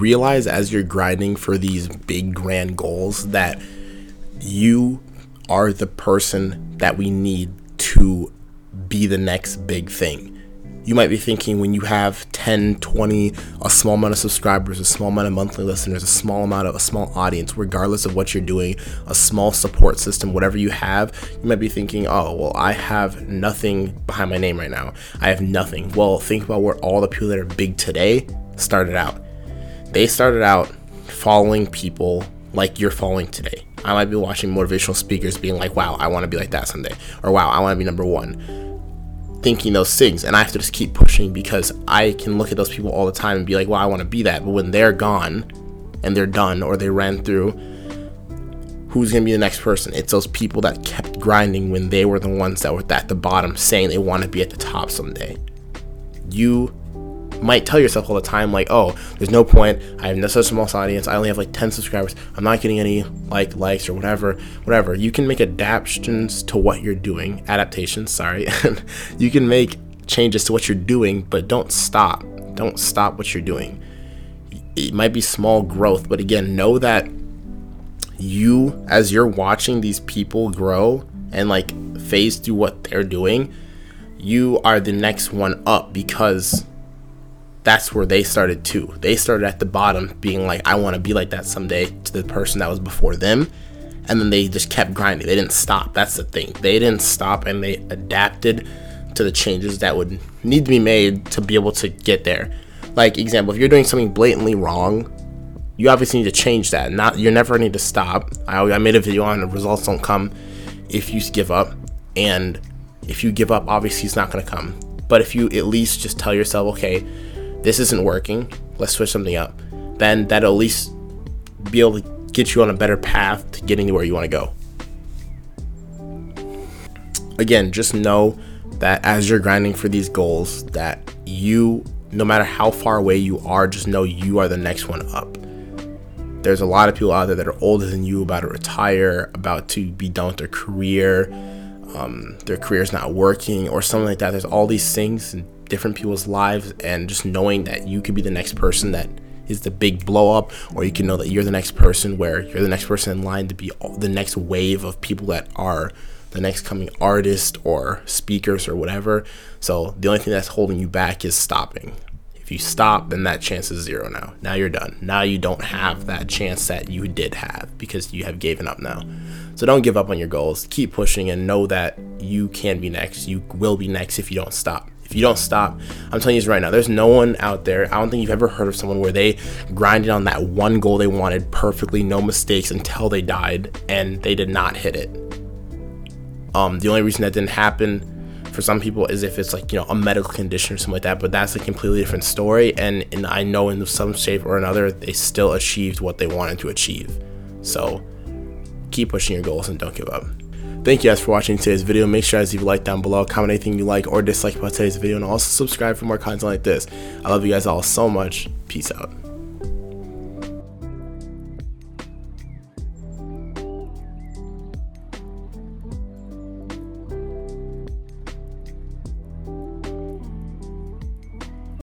realize as you're grinding for these big grand goals that you are the person that we need to be the next big thing. You might be thinking when you have 10, 20, a small amount of subscribers, a small amount of monthly listeners, a small amount of a small audience, regardless of what you're doing, a small support system, whatever you have, you might be thinking, oh, well, I have nothing behind my name right now. I have nothing. Well, think about where all the people that are big today started out. They started out following people like you're following today. I might be watching motivational speakers being like, wow, I want to be like that someday. Or wow, I want to be number one thinking those things and I have to just keep pushing because I can look at those people all the time and be like, well, I want to be that. But when they're gone and they're done or they ran through, who's going to be the next person? It's those people that kept grinding when they were the ones that were at the bottom saying they want to be at the top someday. You might tell yourself all the time, like, oh, there's no point. I have no such small audience. I only have like 10 subscribers. I'm not getting any like likes or whatever, whatever. You can make adaptations to what you're doing, adaptations, sorry. you can make changes to what you're doing, but don't stop. Don't stop what you're doing. It might be small growth, but again, know that you, as you're watching these people grow and like phase through what they're doing, you are the next one up because that's where they started too. They started at the bottom, being like, I want to be like that someday to the person that was before them. And then they just kept grinding. They didn't stop. That's the thing. They didn't stop and they adapted to the changes that would need to be made to be able to get there. Like, example, if you're doing something blatantly wrong, you obviously need to change that. Not you're never need to stop. I, I made a video on the results don't come if you give up. And if you give up, obviously it's not gonna come. But if you at least just tell yourself, okay, this isn't working, let's switch something up, then that'll at least be able to get you on a better path to getting to where you want to go. Again, just know that as you're grinding for these goals, that you, no matter how far away you are, just know you are the next one up. There's a lot of people out there that are older than you, about to retire, about to be done with their career, um, their career's not working, or something like that. There's all these things and different people's lives and just knowing that you could be the next person that is the big blow up or you can know that you're the next person where you're the next person in line to be the next wave of people that are the next coming artist or speakers or whatever. So the only thing that's holding you back is stopping. If you stop then that chance is zero now. Now you're done. Now you don't have that chance that you did have because you have given up now. So don't give up on your goals. Keep pushing and know that you can be next. You will be next if you don't stop if you don't stop, I'm telling you this right now, there's no one out there. I don't think you've ever heard of someone where they grinded on that one goal they wanted perfectly, no mistakes until they died, and they did not hit it. Um, the only reason that didn't happen for some people is if it's like you know a medical condition or something like that, but that's a completely different story. And and I know in some shape or another they still achieved what they wanted to achieve. So keep pushing your goals and don't give up. Thank you guys for watching today's video. Make sure guys leave a like down below, comment anything you like or dislike about today's video, and also subscribe for more content like this. I love you guys all so much. Peace out.